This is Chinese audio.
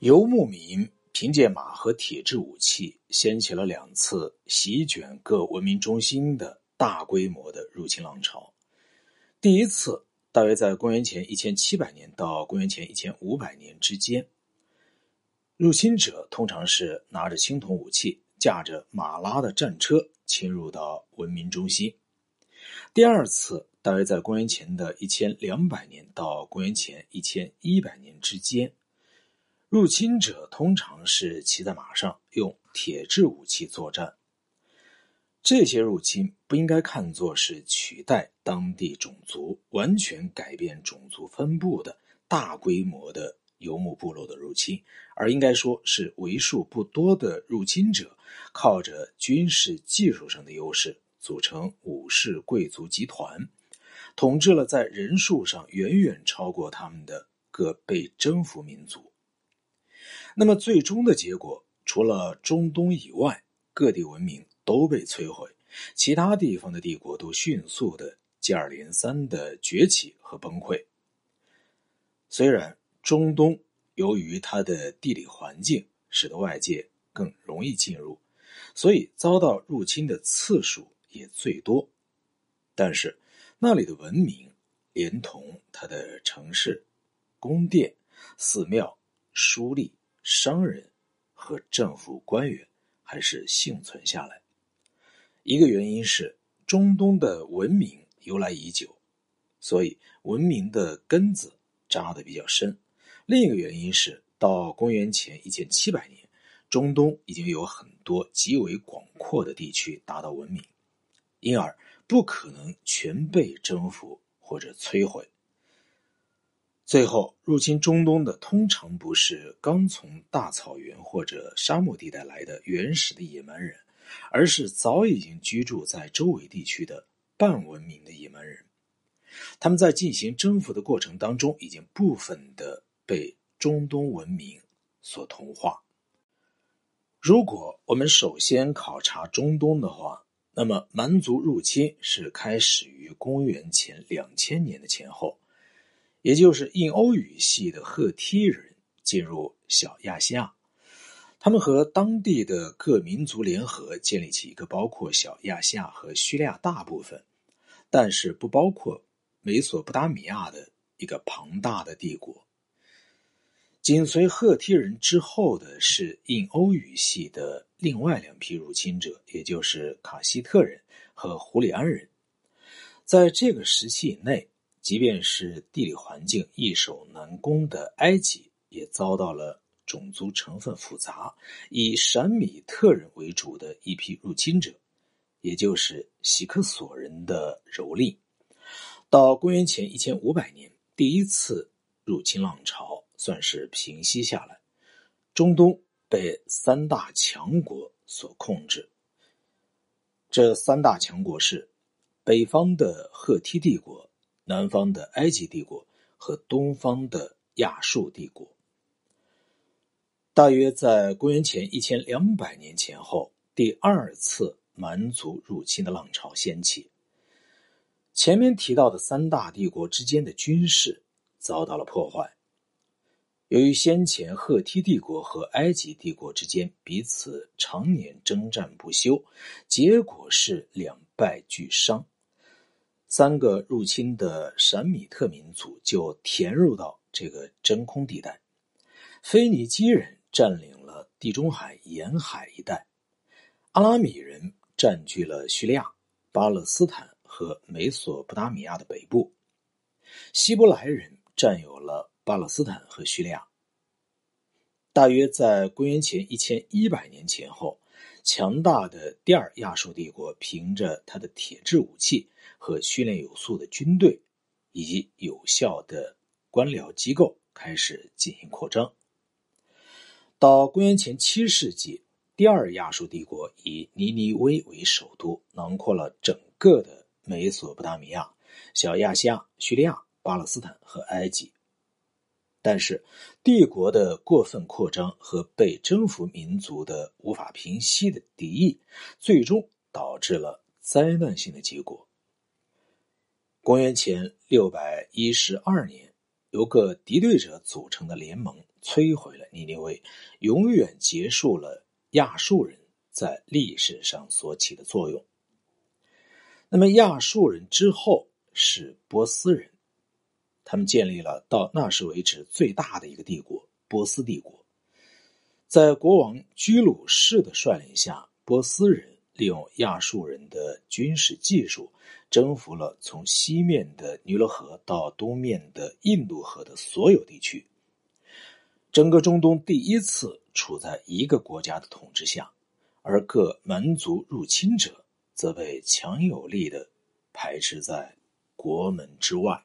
游牧民凭借马和铁制武器，掀起了两次席卷各文明中心的大规模的入侵浪潮。第一次大约在公元前一千七百年到公元前一千五百年之间，入侵者通常是拿着青铜武器，驾着马拉的战车侵入到文明中心。第二次大约在公元前的一千两百年到公元前一千一百年之间。入侵者通常是骑在马上，用铁制武器作战。这些入侵不应该看作是取代当地种族、完全改变种族分布的大规模的游牧部落的入侵，而应该说是为数不多的入侵者靠着军事技术上的优势，组成武士贵族集团，统治了在人数上远远超过他们的各被征服民族。那么最终的结果，除了中东以外，各地文明都被摧毁，其他地方的帝国都迅速的接二连三的崛起和崩溃。虽然中东由于它的地理环境使得外界更容易进入，所以遭到入侵的次数也最多，但是那里的文明，连同它的城市、宫殿、寺庙、书吏。商人和政府官员还是幸存下来。一个原因是中东的文明由来已久，所以文明的根子扎得比较深；另一个原因是到公元前一千七百年，中东已经有很多极为广阔的地区达到文明，因而不可能全被征服或者摧毁。最后，入侵中东的通常不是刚从大草原或者沙漠地带来的原始的野蛮人，而是早已经居住在周围地区的半文明的野蛮人。他们在进行征服的过程当中，已经部分的被中东文明所同化。如果我们首先考察中东的话，那么蛮族入侵是开始于公元前两千年的前后。也就是印欧语系的赫梯人进入小亚细亚，他们和当地的各民族联合，建立起一个包括小亚细亚和叙利亚大部分，但是不包括美索不达米亚的一个庞大的帝国。紧随赫梯人之后的是印欧语系的另外两批入侵者，也就是卡西特人和胡里安人。在这个时期以内。即便是地理环境易守难攻的埃及，也遭到了种族成分复杂、以闪米特人为主的一批入侵者，也就是希克索人的蹂躏。到公元前一千五百年，第一次入侵浪潮算是平息下来，中东被三大强国所控制。这三大强国是北方的赫梯帝国。南方的埃及帝国和东方的亚述帝国，大约在公元前一千两百年前后，第二次蛮族入侵的浪潮掀起。前面提到的三大帝国之间的军事遭到了破坏。由于先前赫梯帝国和埃及帝国之间彼此常年征战不休，结果是两败俱伤。三个入侵的闪米特民族就填入到这个真空地带。腓尼基人占领了地中海沿海一带，阿拉米人占据了叙利亚、巴勒斯坦和美索不达米亚的北部，希伯来人占有了巴勒斯坦和叙利亚。大约在公元前一千一百年前后。强大的第二亚述帝国凭着他的铁制武器和训练有素的军队，以及有效的官僚机构，开始进行扩张。到公元前七世纪，第二亚述帝国以尼尼微为首都，囊括了整个的美索不达米亚、小亚细亚、叙利亚、巴勒斯坦和埃及。但是，帝国的过分扩张和被征服民族的无法平息的敌意，最终导致了灾难性的结果。公元前六百一十二年，由各敌对者组成的联盟摧毁了尼尼微，永远结束了亚述人在历史上所起的作用。那么亚述人之后是波斯人，他们建立了到那时为止最大的一个帝国——波斯帝国。在国王居鲁士的率领下，波斯人利用亚述人的军事技术，征服了从西面的尼罗河到东面的印度河的所有地区。整个中东第一次处在一个国家的统治下，而各蛮族入侵者则被强有力的排斥在国门之外。